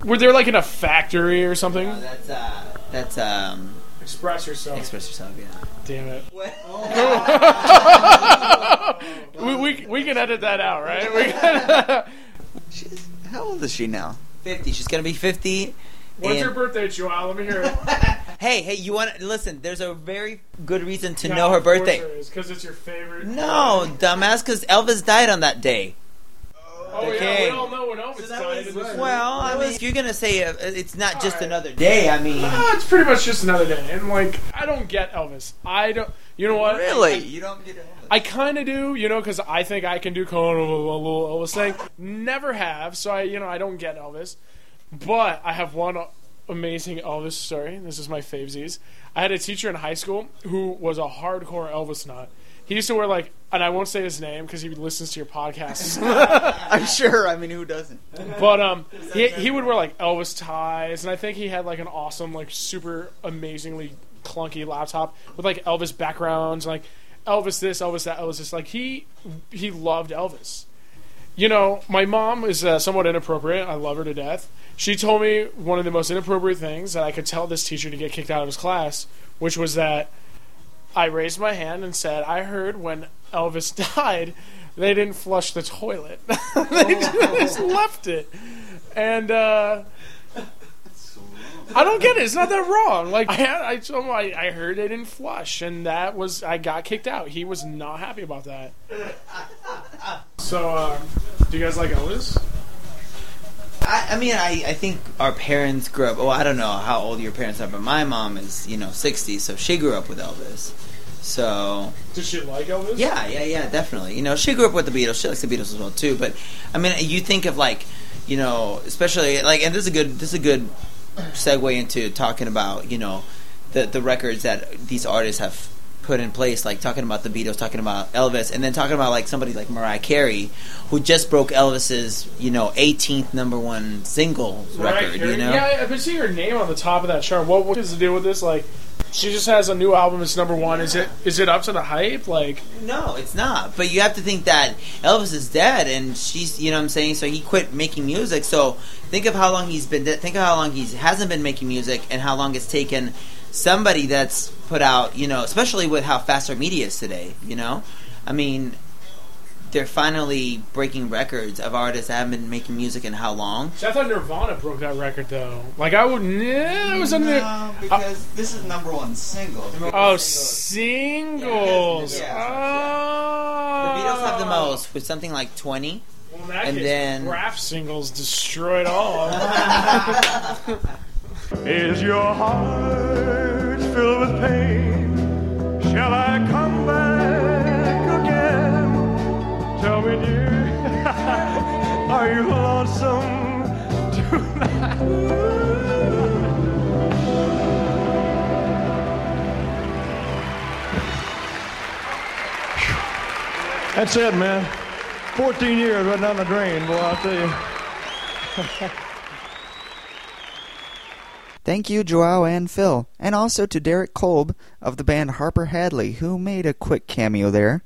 were there like in a factory or something? No, that's uh, that's um, Express yourself. express yourself. Yeah. Damn it. we, we, we can edit that out, right? We can, She's, how old is she now? Fifty. She's gonna be fifty. What's and- your birthday, Joelle? Let me hear it. Hey, hey, you want to listen? There's a very good reason to Yeah, know her birthday. because it's your favorite. No, dumbass, because Elvis died on that day. Oh yeah, Okay. we all know when Elvis that died. was in this right. Well, I mean, if you're gonna say uh, it's not just Alright. another day, I mean, Ah, it's pretty much just another day, and like I don't get Elvis. I don't. You know what? Really? I, you don't get it? I kind of do, you know, because I think I can do kind of a little Elvis thing. Never have, so I, you know, I don't get Elvis. But I have one amazing Elvis story. This is my favesies. I had a teacher in high school who was a hardcore Elvis nut. He used to wear like, and I won't say his name because he listens to your podcasts. I'm sure. I mean, who doesn't? but um, he, he would wear like Elvis ties, and I think he had like an awesome, like super amazingly clunky laptop with like Elvis backgrounds, like Elvis this, Elvis that, Elvis this. Like he he loved Elvis. You know, my mom is uh, somewhat inappropriate. I love her to death. She told me one of the most inappropriate things that I could tell this teacher to get kicked out of his class, which was that I raised my hand and said, "I heard when Elvis died, they didn't flush the toilet; they just left it." And uh, I don't get it. It's not that wrong. Like I, had, I told him I, I heard they didn't flush, and that was I got kicked out. He was not happy about that. So, uh, do you guys like Elvis? I, I mean, I, I think our parents grew up. Well, I don't know how old your parents are, but my mom is you know sixty, so she grew up with Elvis. So Did she like Elvis? yeah, yeah, yeah, definitely. You know, she grew up with the Beatles. She likes the Beatles as well too. But I mean, you think of like, you know, especially like, and this is a good, this is a good segue into talking about you know the the records that these artists have put in place, like talking about the Beatles, talking about Elvis, and then talking about like somebody like Mariah Carey, who just broke Elvis's you know 18th number one single Right, record. Carey? You know, Yeah, I've been seeing her name on the top of that chart. What, what is it do with this? Like, She just has a new album. It's number one. Is it is it up to the hype? Like, No, it's not. But you have to think that Elvis is dead, and she's, you know, what I'm saying. So he quit making music. So think of how long he's been. dead. Think of how long he hasn't been making music, and how long it's taken somebody that's put out, you know, especially with how fast our media is today. You know, I mean, they're finally breaking records of artists that haven't been making music in how long. See, I thought Nirvana broke that record though. Like I would, yeah, it was under. No, because this is number one single. Oh, singles. Yeah, Oh. The Beatles have the most with something like twenty. Well, And case, then- rap singles destroyed all. Is your heart with pain? Shall I come back again? Tell me, dear, are you lonesome tonight? That's it, man. 14 years right down the drain, boy, I'll tell you. Thank you, Joao and Phil, and also to Derek Kolb of the band Harper Hadley, who made a quick cameo there.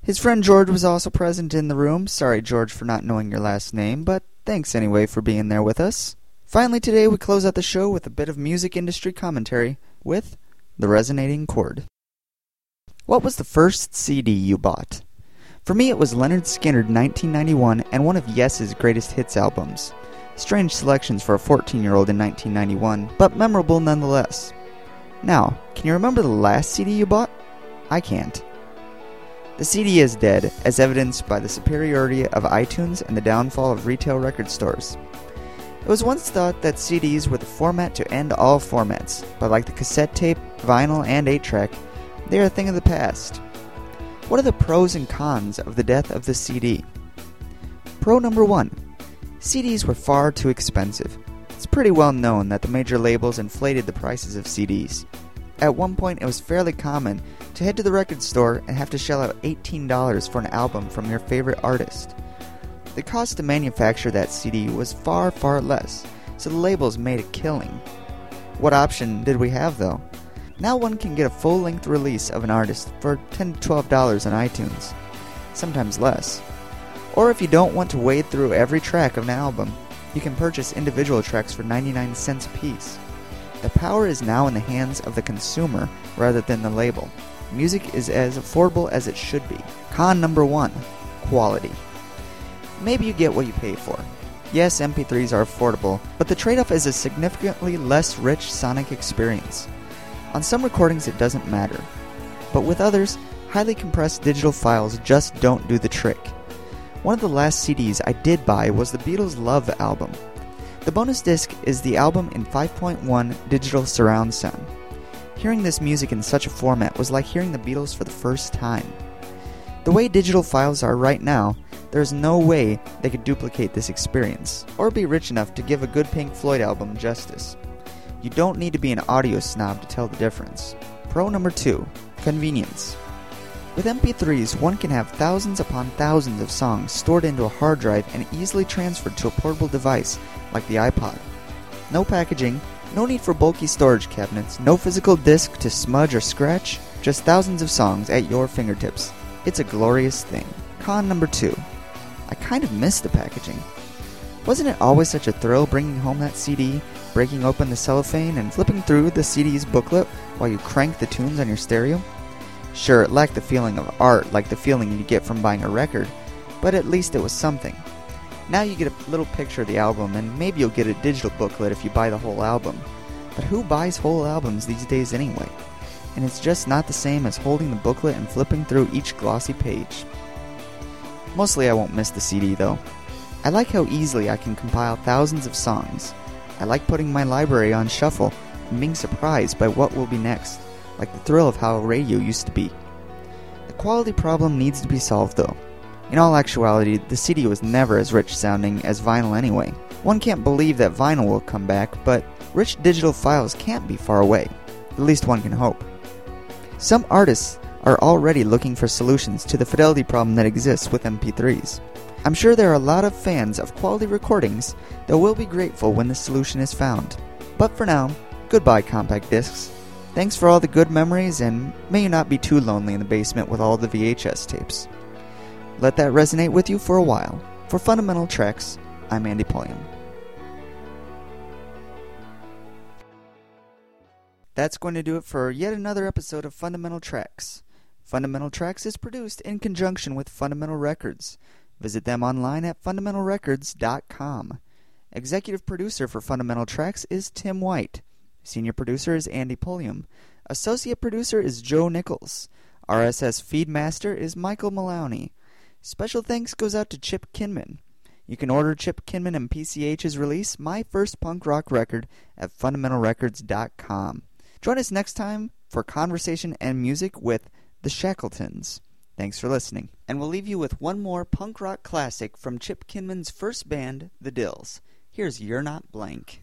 His friend George was also present in the room. Sorry, George, for not knowing your last name, but thanks anyway for being there with us. Finally, today we close out the show with a bit of music industry commentary with The Resonating Chord. What was the first CD you bought? For me, it was Lynyrd Skynyrd 1991 and one of Yes's greatest hits albums. Strange selections for a 14 year old in 1991, but memorable nonetheless. Now, can you remember the last CD you bought? I can't. The CD is dead, as evidenced by the superiority of iTunes and the downfall of retail record stores. It was once thought that CDs were the format to end all formats, but like the cassette tape, vinyl, and 8 track, they are a thing of the past. What are the pros and cons of the death of the CD? Pro number one CDs were far too expensive. It's pretty well known that the major labels inflated the prices of CDs. At one point, it was fairly common to head to the record store and have to shell out $18 for an album from your favorite artist. The cost to manufacture that CD was far, far less, so the labels made a killing. What option did we have though? Now one can get a full length release of an artist for 10 to $12 on iTunes, sometimes less. Or if you don't want to wade through every track of an album, you can purchase individual tracks for 99 cents a piece. The power is now in the hands of the consumer rather than the label. Music is as affordable as it should be. Con number one quality. Maybe you get what you pay for. Yes, MP3s are affordable, but the trade off is a significantly less rich sonic experience. On some recordings, it doesn't matter, but with others, highly compressed digital files just don't do the trick. One of the last CDs I did buy was the Beatles' Love album. The bonus disc is the album in 5.1 digital surround sound. Hearing this music in such a format was like hearing the Beatles for the first time. The way digital files are right now, there's no way they could duplicate this experience, or be rich enough to give a good Pink Floyd album justice. You don't need to be an audio snob to tell the difference. Pro number two convenience. With MP3s, one can have thousands upon thousands of songs stored into a hard drive and easily transferred to a portable device like the iPod. No packaging, no need for bulky storage cabinets, no physical disc to smudge or scratch, just thousands of songs at your fingertips. It's a glorious thing. Con number two. I kind of miss the packaging. Wasn't it always such a thrill bringing home that CD, breaking open the cellophane, and flipping through the CD's booklet while you cranked the tunes on your stereo? Sure, it lacked the feeling of art like the feeling you get from buying a record, but at least it was something. Now you get a little picture of the album, and maybe you'll get a digital booklet if you buy the whole album. But who buys whole albums these days anyway? And it's just not the same as holding the booklet and flipping through each glossy page. Mostly I won't miss the CD though. I like how easily I can compile thousands of songs. I like putting my library on shuffle and being surprised by what will be next, like the thrill of how radio used to be. The quality problem needs to be solved though. In all actuality, the CD was never as rich sounding as vinyl anyway. One can't believe that vinyl will come back, but rich digital files can't be far away. At least one can hope. Some artists are already looking for solutions to the fidelity problem that exists with MP3s. I'm sure there are a lot of fans of quality recordings that will be grateful when the solution is found. But for now, goodbye compact discs. Thanks for all the good memories, and may you not be too lonely in the basement with all the VHS tapes. Let that resonate with you for a while. For Fundamental Tracks, I'm Andy Pulliam. That's going to do it for yet another episode of Fundamental Tracks. Fundamental Tracks is produced in conjunction with Fundamental Records. Visit them online at fundamentalrecords.com. Executive producer for Fundamental Tracks is Tim White. Senior producer is Andy Pulliam. Associate producer is Joe Nichols. RSS feed master is Michael Maloney. Special thanks goes out to Chip Kinman. You can order Chip Kinman and PCH's release, My First Punk Rock Record, at fundamentalrecords.com. Join us next time for conversation and music with the Shackletons. Thanks for listening. And we'll leave you with one more punk rock classic from Chip Kinman's first band, The Dills. Here's You're Not Blank.